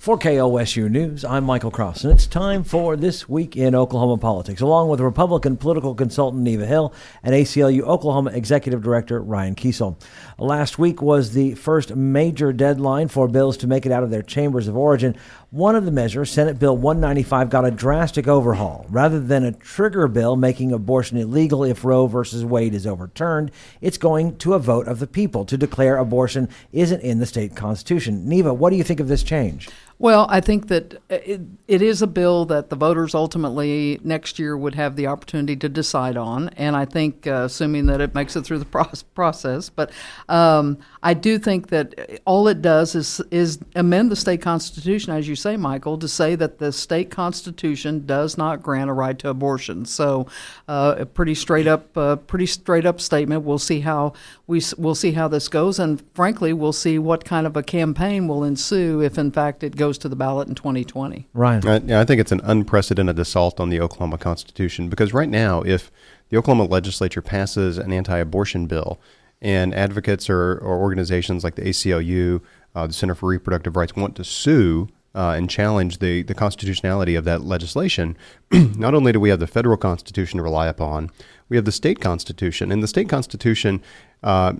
For KOSU News, I'm Michael Cross, and it's time for This Week in Oklahoma Politics, along with Republican political consultant Neva Hill and ACLU Oklahoma Executive Director Ryan Kiesel. Last week was the first major deadline for bills to make it out of their chambers of origin. One of the measures, Senate Bill 195, got a drastic overhaul. Rather than a trigger bill making abortion illegal if Roe v. Wade is overturned, it's going to a vote of the people to declare abortion isn't in the state constitution. Neva, what do you think of this change? Well, I think that it, it is a bill that the voters ultimately next year would have the opportunity to decide on, and I think, uh, assuming that it makes it through the process, but um, I do think that all it does is is amend the state constitution, as you say, Michael, to say that the state constitution does not grant a right to abortion. So, uh, a pretty straight up, uh, pretty straight up statement. We'll see how we we'll see how this goes, and frankly, we'll see what kind of a campaign will ensue if, in fact, it goes goes to the ballot in 2020. Ryan. I, yeah, I think it's an unprecedented assault on the Oklahoma Constitution because right now, if the Oklahoma legislature passes an anti abortion bill and advocates or, or, organizations like the ACLU, uh, the Center for Reproductive Rights, want to sue uh, and challenge the, the constitutionality of that legislation, not only do we have the federal constitution to rely upon, we have the state constitution. And the state constitution uh,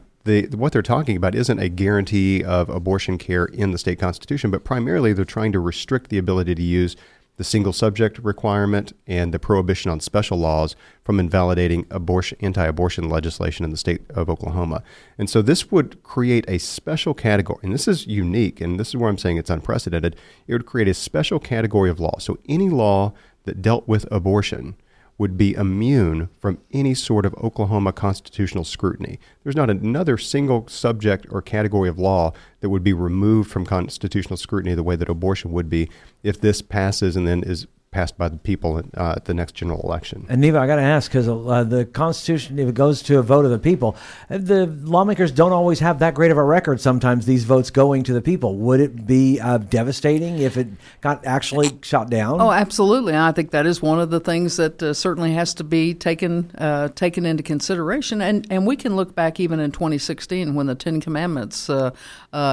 what they're talking about isn't a guarantee of abortion care in the state constitution, but primarily they're trying to restrict the ability to use the single subject requirement and the prohibition on special laws from invalidating abortion, anti-abortion legislation in the state of Oklahoma. And so this would create a special category, and this is unique, and this is where I'm saying it's unprecedented. It would create a special category of law. So any law that dealt with abortion would be immune from any sort of Oklahoma constitutional scrutiny. There's not another single subject or category of law that would be removed from constitutional scrutiny the way that abortion would be if this passes and then is passed by the people uh, at the next general election. And Neva, I got to ask because uh, the Constitution, if it goes to a vote of the people, the lawmakers don't always have that great of a record. Sometimes these votes going to the people. Would it be uh, devastating if it got actually shot down? Oh, absolutely. I think that is one of the things that uh, certainly has to be taken uh, taken into consideration. And and we can look back even in 2016 when the Ten Commandments uh,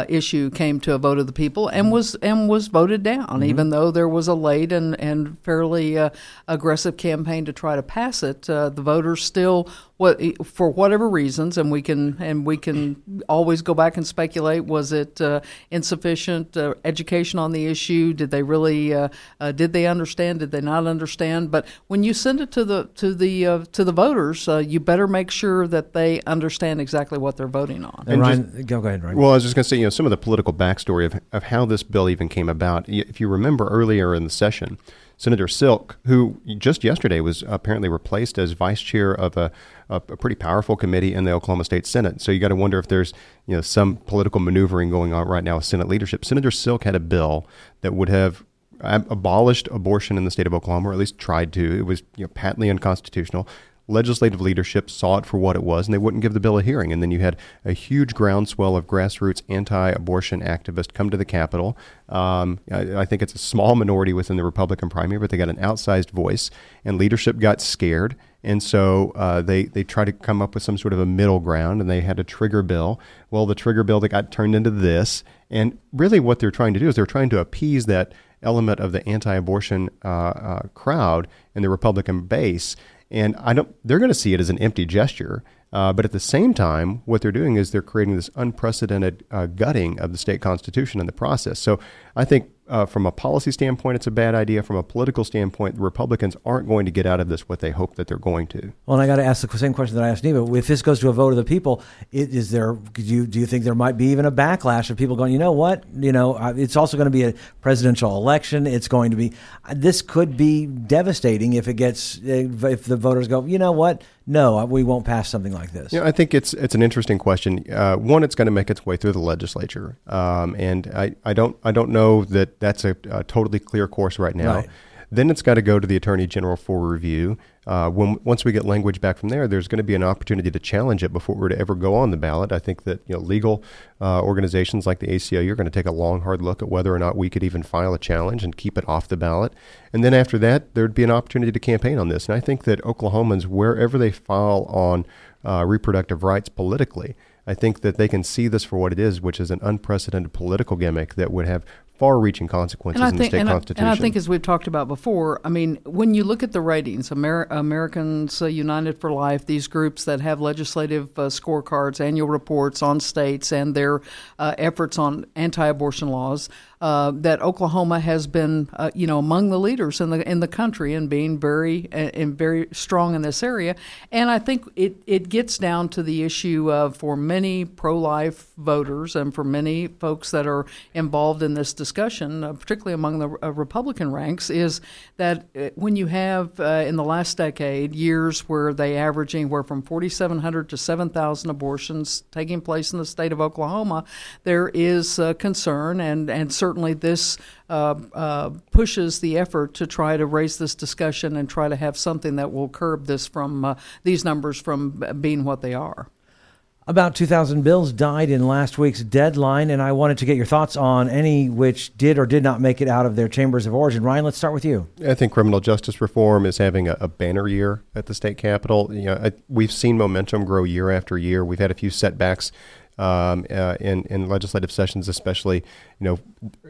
issue came to a vote of the people and was and was voted down, mm-hmm. even though there was a late and and fairly uh, aggressive campaign to try to pass it, uh, the voters still, what for whatever reasons, and we can and we can always go back and speculate. Was it uh, insufficient uh, education on the issue? Did they really uh, uh, did they understand? Did they not understand? But when you send it to the to the to the voters, you better make sure that they understand exactly what they're voting on. And Ryan, just, go ahead, Ryan. Well, I was just going to say, you know, some of the political backstory of of how this bill even came about. If you remember earlier in the session. Senator Silk, who just yesterday was apparently replaced as vice chair of a, a, pretty powerful committee in the Oklahoma State Senate. So you got to wonder if there's you know some political maneuvering going on right now with Senate leadership. Senator Silk had a bill that would have abolished abortion in the state of Oklahoma, or at least tried to. It was you know, patently unconstitutional legislative leadership saw it for what it was and they wouldn't give the bill a hearing. And then you had a huge groundswell of grassroots anti abortion activists come to the Capitol. Um, I, I, think it's a small minority within the Republican primary, but they got an outsized voice, and leadership got scared. And so uh, they, they tried to come up with some sort of a middle ground and they had a trigger bill. Well, the trigger bill that got turned into this. And really, what they're trying to do is they're trying to appease that element of the anti abortion uh, uh, crowd in the Republican base and I don't, they're going to see it as an empty gesture. Uh, but at the same time, what they're doing is they're creating this unprecedented uh, gutting of the state constitution in the process. So I think uh, from a policy standpoint, it's a bad idea. From a political standpoint, the Republicans aren't going to get out of this what they hope that they're going to. Well, and I got to ask the same question that I asked Neva. If this goes to a vote of the people, is there? Do you, do you think there might be even a backlash of people going? You know what? You know, uh, it's also going to be a presidential election. It's going to be. This could be devastating if it gets if the voters go. You know what? No, we won't pass something like this. Yeah, I think it's it's an interesting question. Uh, one, it's going to make its way through the legislature, um, and I, I don't I don't know that that's a, a totally clear course right now. Right. Then it's got to go to the attorney general for review. Uh, when once we get language back from there, there's going to be an opportunity to challenge it before we're to ever go on the ballot. I think that you know legal uh, organizations like the ACLU are going to take a long, hard look at whether or not we could even file a challenge and keep it off the ballot. And then after that, there'd be an opportunity to campaign on this. And I think that Oklahomans, wherever they fall on uh, reproductive rights politically, I think that they can see this for what it is, which is an unprecedented political gimmick that would have far-reaching consequences and in the state and constitution. I, and I think, as we've talked about before, I mean, when you look at the ratings, Amer- Americans uh, United for Life, these groups that have legislative uh, scorecards, annual reports on states and their uh, efforts on anti-abortion laws, uh, that Oklahoma has been, uh, you know, among the leaders in the in the country and being very and very strong in this area. And I think it it gets down to the issue of for many pro-life voters and for many folks that are involved in this discussion, uh, particularly among the uh, Republican ranks, is that uh, when you have uh, in the last decade years where they average anywhere from 4,700 to 7,000 abortions taking place in the state of Oklahoma, there is concern and and certainly this uh, uh, pushes the effort to try to raise this discussion and try to have something that will curb this from uh, these numbers from being what they are. About 2,000 bills died in last week's deadline, and I wanted to get your thoughts on any which did or did not make it out of their chambers of origin. Ryan, let's start with you. I think criminal justice reform is having a, a banner year at the state capitol. You know, I, we've seen momentum grow year after year. We've had a few setbacks um, uh, in in legislative sessions, especially you know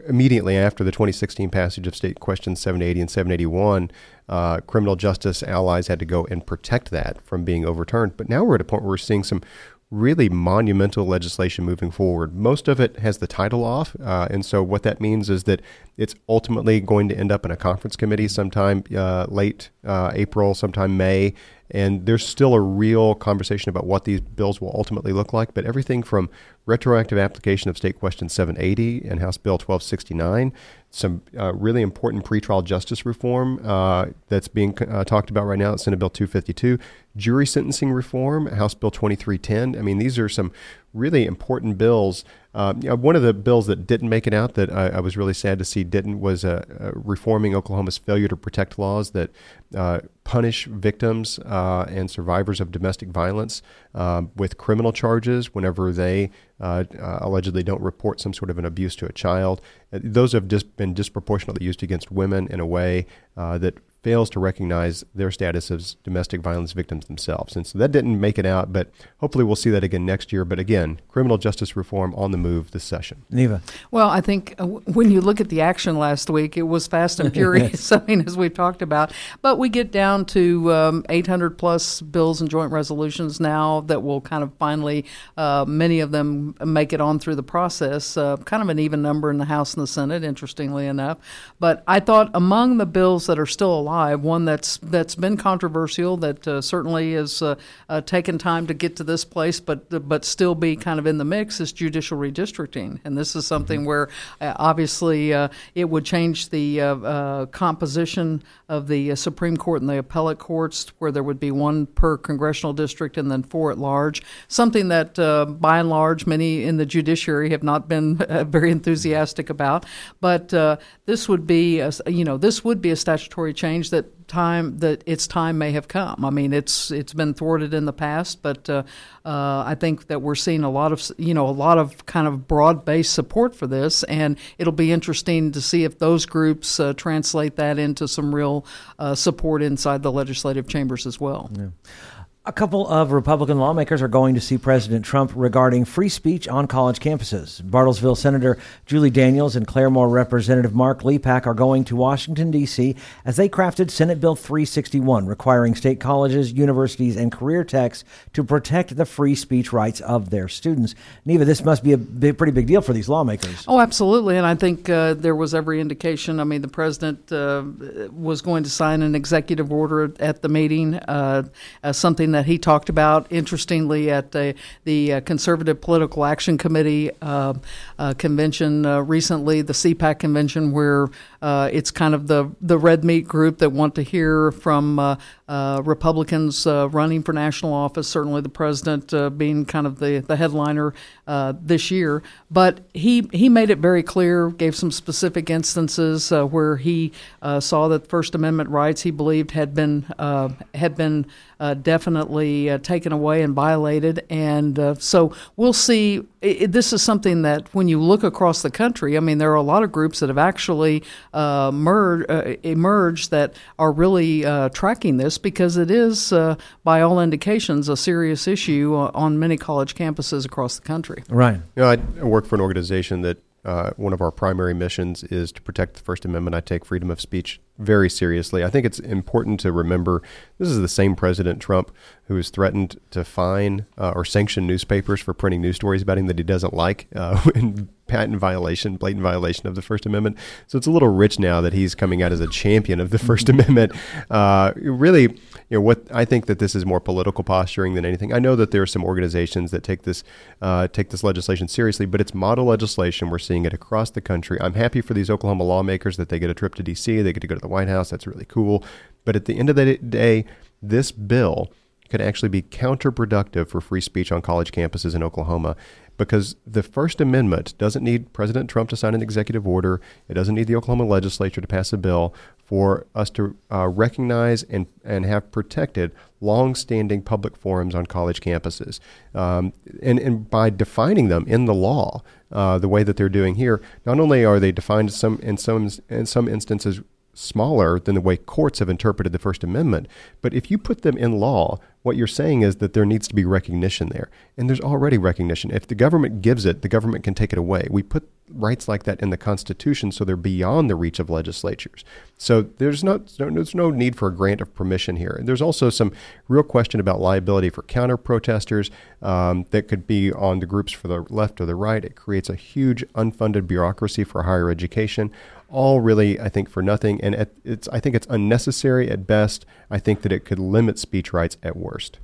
immediately after the 2016 passage of State Questions 780 and 781. Uh, criminal justice allies had to go and protect that from being overturned. But now we're at a point where we're seeing some really monumental legislation moving forward. Most of it has the title off, uh, and so what that means is that it's ultimately going to end up in a conference committee sometime uh, late uh, April, sometime May, and there's still a real conversation about what these bills will ultimately look like. But everything from retroactive application of State Question 780 and House Bill 1269, some uh, really important pretrial justice reform uh, that's being uh, talked about right now, Senate Bill 252, jury sentencing reform, House Bill 2310. I mean, these are some really important bills. Uh, you know, one of the bills that didn't make it out that I, I was really sad to see didn't was uh, uh, reforming Oklahoma's failure to protect laws that uh, punish victims uh, and survivors of domestic violence um, with criminal charges whenever they uh, allegedly don't report some sort of an abuse to a child. those have just been disproportionately used against women in a way that fails to recognize their status as domestic violence victims themselves. And so that didn't make it out, but hopefully we'll see that again next year. But again, criminal justice reform on the move this session. Neva. Well, I think uh, when you look at the action last week, it was fast and furious, I mean, as we've talked about. But we get down to um, 800 plus bills and joint resolutions now that will kind of finally, uh, many of them make it on through the process. Uh, kind of an even number in the House and the Senate, interestingly enough. But I thought among the bills that are still alive, one that's that's been controversial, that uh, certainly has uh, uh, taken time to get to this place, but but still be kind of in the mix is judicial redistricting, and this is something mm-hmm. where uh, obviously uh, it would change the uh, composition of the Supreme Court and the appellate courts, where there would be one per congressional district and then four at large. Something that, by and large, many in the judiciary have not been very enthusiastic about. But this would be, a, you know, this would be a statutory change change that time that its time may have come. I mean, it's it's been thwarted in the past, but uh, uh, I think that we're seeing a lot of you know a lot of kind of broad based support for this, and it'll be interesting to see if those groups uh, translate that into some real uh, support inside the legislative chambers as well. Yeah. A couple of Republican lawmakers are going to see President Trump regarding free speech on college campuses. Bartlesville Senator Julie Daniels and Claremore Representative Mark Lepak are going to Washington, D.C. as they crafted Senate Bill 361, requiring state colleges, universities, and career techs to protect the free speech rights of their students. Neva, this must be a big, pretty big deal for these lawmakers. Oh, absolutely. And I think uh, there was every indication. I mean, the president uh, was going to sign an executive order at the meeting, uh, something that he talked about, interestingly, at the, the uh, Conservative Political Action Committee uh, uh, convention recently, the CPAC convention, where uh, it's kind of the, the red meat group that want to hear from uh, Republicans running for national office, certainly the president being kind of the, the headliner this year. But he, he made it very clear, gave some specific instances where he saw that First Amendment rights he believed had been, had been definitely uh, taken away and violated. And uh, so we'll see. It, this is something that when you look across the country, I mean, there are a lot of groups that have actually uh, mer- uh, emerged that are really uh, tracking this because it is, uh, by all indications, a serious issue on many college campuses across the country. Right. You know, I work for an organization that uh, one of our primary missions is to protect the First Amendment. I take freedom of speech very seriously. I think it's important to remember this is the same President Trump who has threatened to fine uh, or sanction newspapers for printing news stories about him that he doesn't like uh, in patent violation, blatant violation of the First Amendment. So it's a little rich now that he's coming out as a champion of the First Amendment. Uh, really, you know, what I think that this is more political posturing than anything. I know that there are some organizations that take this uh, take this legislation seriously, but it's model legislation. We're seeing it across the country. I'm happy for these Oklahoma lawmakers that they get a trip to D.C. They get to go to the White House. That's really cool. But at the end of the day, this bill could actually be counterproductive for free speech on college campuses in Oklahoma because the First Amendment doesn't need President Trump to sign an executive order. It doesn't need the Oklahoma legislature to pass a bill for us to uh, recognize and, and have protected long-standing public forums on college campuses. Um, and, and by defining them in the law, uh, the way that they're doing here, not only are they defined some in some in some instances smaller than the way courts have interpreted the First Amendment. But if you put them in law, what you're saying is that there needs to be recognition there. And there's already recognition. If the government gives it, the government can take it away. We put rights like that in the Constitution so they're beyond the reach of legislatures. So there's not there's no need for a grant of permission here. There's also some real question about liability for counter protesters um, that could be on the groups for the left or the right. It creates a huge unfunded bureaucracy for higher education all really, I think, for nothing. And it's, I think it's unnecessary at best. I think that it could limit speech rights at worst.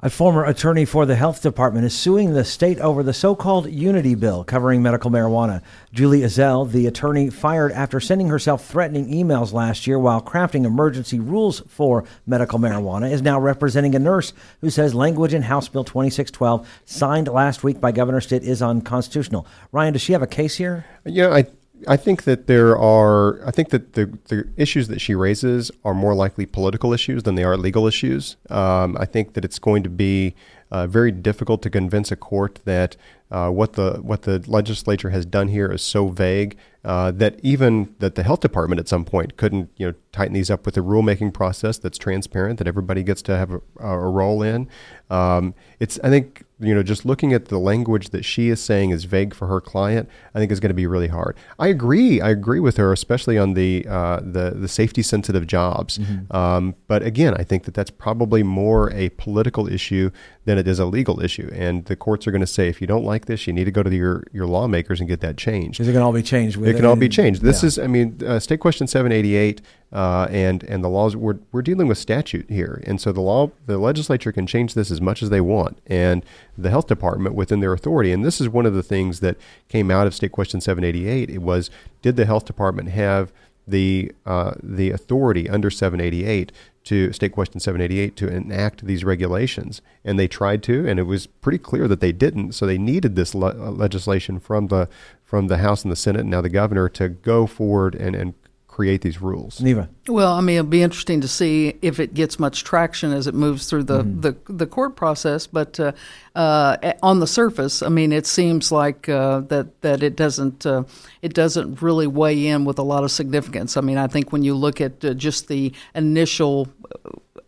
A former attorney for the health department is suing the state over the so called Unity Bill covering medical marijuana. Julia Ezell, the attorney fired after sending herself threatening emails last year while crafting emergency rules for medical marijuana, is now representing a nurse who says language in House Bill 2612, signed last week by Governor Stitt, is unconstitutional. Ryan, does she have a case here? Yeah, I I think that there are. I think that the the issues that she raises are more likely political issues than they are legal issues. Um, I think that it's going to be uh, very difficult to convince a court that uh, what the what the legislature has done here is so vague uh, that even that the health department at some point couldn't you know tighten these up with a rulemaking process that's transparent that everybody gets to have a, a role in. Um, it's I think you know just looking at the language that she is saying is vague for her client, I think is going to be really hard. I agree. I agree with her, especially on the uh, the the safety sensitive jobs. Mm-hmm. Um, but again, I think that that's probably more a political issue than it is a legal issue, and the courts are going to say if you don't like this, you need to go to your your lawmakers and get that changed. Is it going to all be changed? it can all be changed. This yeah. is, I mean, uh, State Question 788 uh, and and the laws we're we're dealing with statute here, and so the law the legislature can change this as much as they want, and the health department within their authority. And this is one of the things that came out of State Question 788. It was did the health department have the uh, the authority under 788 to State Question 788 to enact these regulations, and they tried to, and it was pretty clear that they didn't. So they needed this le- legislation from the from the House and the Senate, and now the governor, to go forward and, and create these rules. Neva. Well, I mean, it'll be interesting to see if it gets much traction as it moves through the, mm-hmm. the, the, court process. But uh, uh, on the surface, I mean, it seems like uh, that that it doesn't uh, it doesn't really weigh in with a lot of significance. I mean, I think when you look at uh, just the initial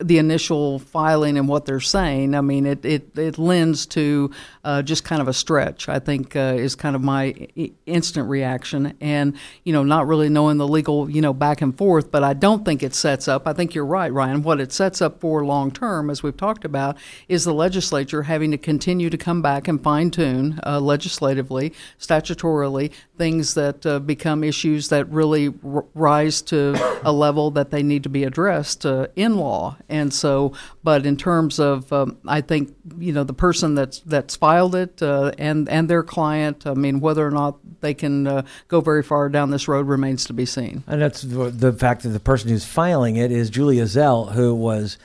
the initial filing and what they're saying, I mean, it, it, it lends to uh, just kind of a stretch, I think, uh, is kind of my instant reaction. And, you know, not really knowing the legal, you know, back and forth, but I don't think it sets up, I think you're right, Ryan. What it sets up for long term, as we've talked about, is the legislature having to continue to come back and fine tune uh, legislatively, statutorily, things that uh, become issues that really r- rise to a level that they need to be addressed uh, in law. And so, but in terms of, um, I think you know the person that's that's filed it uh, and and their client. I mean, whether or not they can uh, go very far down this road remains to be seen. And that's the, fact that the person who's filing it is Julia Ezell, who was.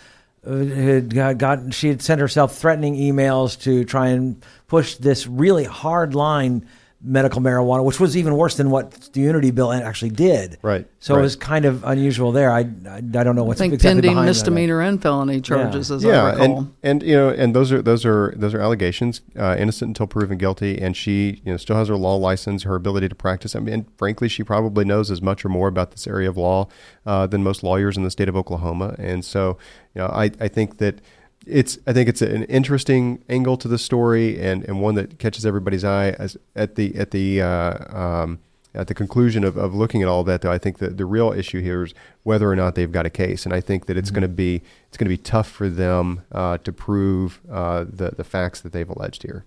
Uh, had got she had sent herself threatening emails to try and push this really hard line medical marijuana, which was even worse than what the Unity bill actually did. Right. So right. it was kind of unusual there. I, I, I don't know what's I think exactly pending misdemeanor that. and felony charges, yeah. as yeah, I recall. And, and you know, and those are those are those are allegations, uh, innocent until proven guilty. And she, you know, still has her law license, her ability to practice. I mean, and frankly, she probably knows as much or more about this area of law uh, than most lawyers in the state of Oklahoma. And so, you know, I I think that it's I think it's an interesting angle to the story and, and one that catches everybody's eye as at the at the uh, um, at the conclusion of, of looking at all that though I think that the real issue here is whether or not they've got a case and I think that it's mm-hmm. going to be it's going to be tough for them uh, to prove uh, the the facts that they've alleged here.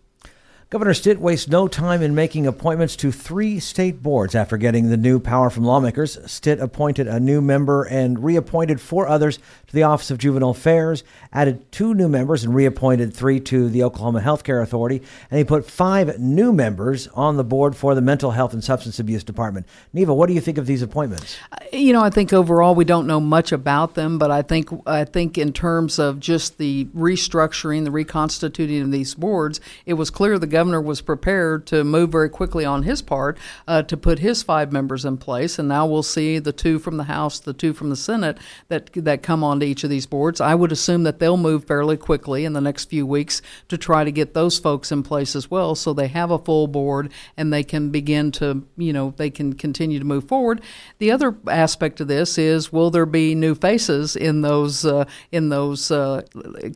Governor Stitt wastes no time in making appointments to three state boards after getting the new power from lawmakers. Stitt appointed a new member and reappointed four others to the Office of Juvenile Affairs, added two new members and reappointed three to the Oklahoma Healthcare Authority, and he put five new members on the board for the Mental Health and Substance Abuse Department. Neva, what do you think of these appointments? Uh, you know, I think overall we don't know much about them, but I think I think in terms of just the restructuring, the reconstituting of these boards, it was clear the governor was prepared to move very quickly on his part uh, to put his five members in place, and now we'll see the two from the House, the two from the Senate that that come onto each of these boards. I would assume that they'll move fairly quickly in the next few weeks to try to get those folks in place as well, so they have a full board and they can begin to, you know, they can continue to move forward. The other aspect of this is, will there be new faces in those uh, in those uh,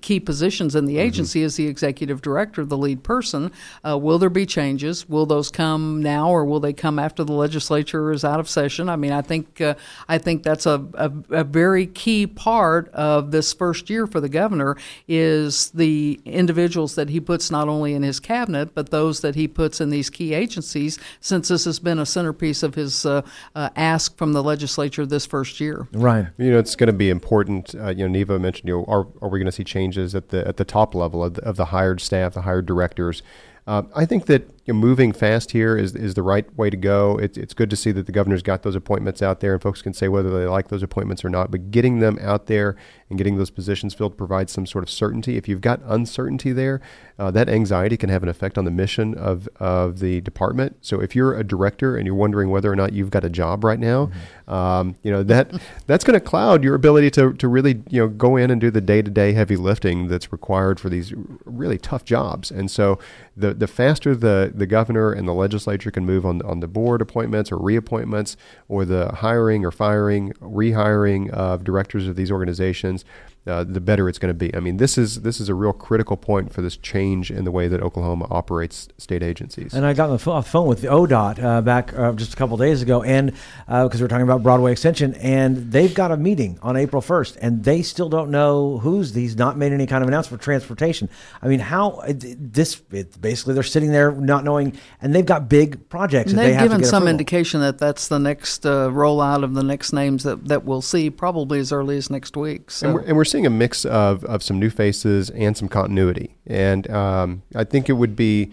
key positions in the mm-hmm. agency mm-hmm. as the executive director, the lead person? Uh, will there be changes? Will those come now, or will they come after the legislature is out of session? I mean, I think uh, I think that's a, a, a, very key part of this first year for the governor is the individuals that he puts not only in his cabinet but those that he puts in these key agencies. Since this has been a centerpiece of his uh, uh ask from the legislature this first year, right? You know, it's going to be important. Uh, you know, Neva mentioned, you know, are, are we going to see changes at the at the top level of the, of the hired staff, the hired directors? Uh, I think that you know, moving fast here is is the right way to go. It's it's good to see that the governor's got those appointments out there, and folks can say whether they like those appointments or not. But getting them out there and getting those positions filled provides some sort of certainty. If you've got uncertainty there, uh, that anxiety can have an effect on the mission of of the department. So if you're a director and you're wondering whether or not you've got a job right now, mm-hmm. um, you know that that's going to cloud your ability to to really you know go in and do the day to day heavy lifting that's required for these really tough jobs. And so the the faster the the governor and the legislature can move on on the board appointments or reappointments or the hiring or firing, rehiring of directors of these organizations, uh, the better it's going to be. I mean, this is this is a real critical point for this change in the way that Oklahoma operates state agencies. And I got on the phone with the ODOT uh, back uh, just a couple days ago, and because uh, we are talking about Broadway Extension, and they've got a meeting on April first, and they still don't know who's. He's not made any kind of announcement for transportation. I mean, how this? It, basically, they're sitting there not knowing, and they've got big projects. And they've they given some approval. indication that that's the next uh, rollout of the next names that, that we'll see probably as early as next week. So. And, we're, and we're seeing a mix of, of some new faces and some continuity. And um, I think it would be,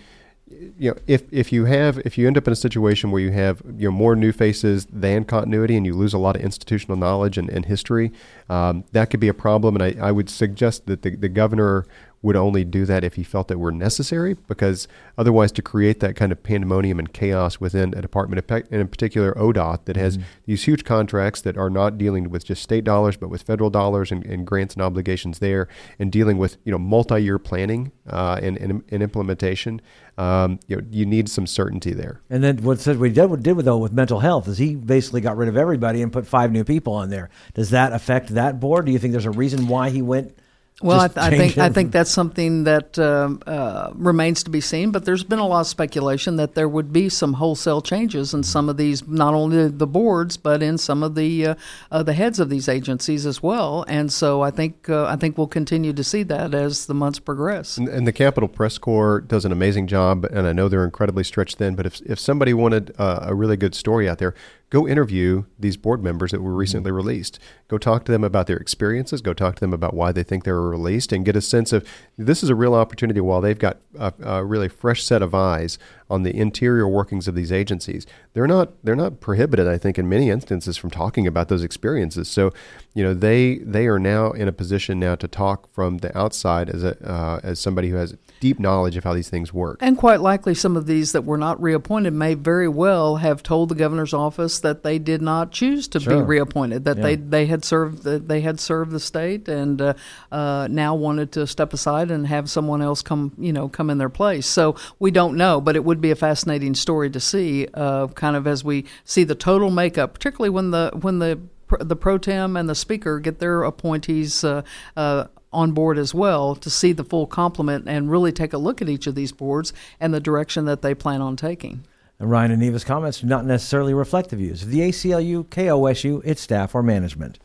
you know, if, if you have if you end up in a situation where you have you know more new faces than continuity, and you lose a lot of institutional knowledge and, and history, um, that could be a problem. And I, I would suggest that the, the governor would only do that if he felt that were necessary, because otherwise, to create that kind of pandemonium and chaos within a department, and in particular ODOT, that has mm-hmm. these huge contracts that are not dealing with just state dollars, but with federal dollars and, and grants and obligations there, and dealing with you know multi-year planning uh, and, and, and, implementation. Um, you know, you need some certainty there. And then what said we did, what did with though with mental health is he basically got rid of everybody and put five new people on there. Does that affect that board? Do you think there's a reason why he went? Well, I, th- I, think I think that's something that um, uh, remains to be seen. But there's been a lot of speculation that there would be some wholesale changes in some of these, not only the boards, but in some of the uh, uh, the heads of these agencies as well. And so I think uh, I think we'll continue to see that as the months progress. And, and, the Capitol Press Corps does an amazing job, and I know they're incredibly stretched thin. But if if somebody wanted a really good story out there, go interview these board members that were recently released. Go talk to them about their experiences. Go talk to them about why they think they were released, and get a sense of this is a real opportunity while they've got a, a really fresh set of eyes on the interior workings of these agencies. They're not they're not prohibited, I think, in many instances from talking about those experiences. So, you know, they they are now in a position now to talk from the outside as a uh, as somebody who has deep knowledge of how these things work. And quite likely, some of these that were not reappointed may very well have told the governor's office that they did not choose to sure. be reappointed, that yeah. they they had served the, they had served the state and uh, uh, now wanted to step aside and have someone else come you know come in their place. So we don't know, but it would be a fascinating story to see, uh, kind of as we see the total makeup, particularly when the when the the pro tem and the speaker get their appointees uh, uh, on board as well to see the full complement and really take a look at each of these boards and the direction that they plan on taking. Ryan and Neva's comments do not necessarily reflect the views of the ACLU, KOSU, its staff, or management.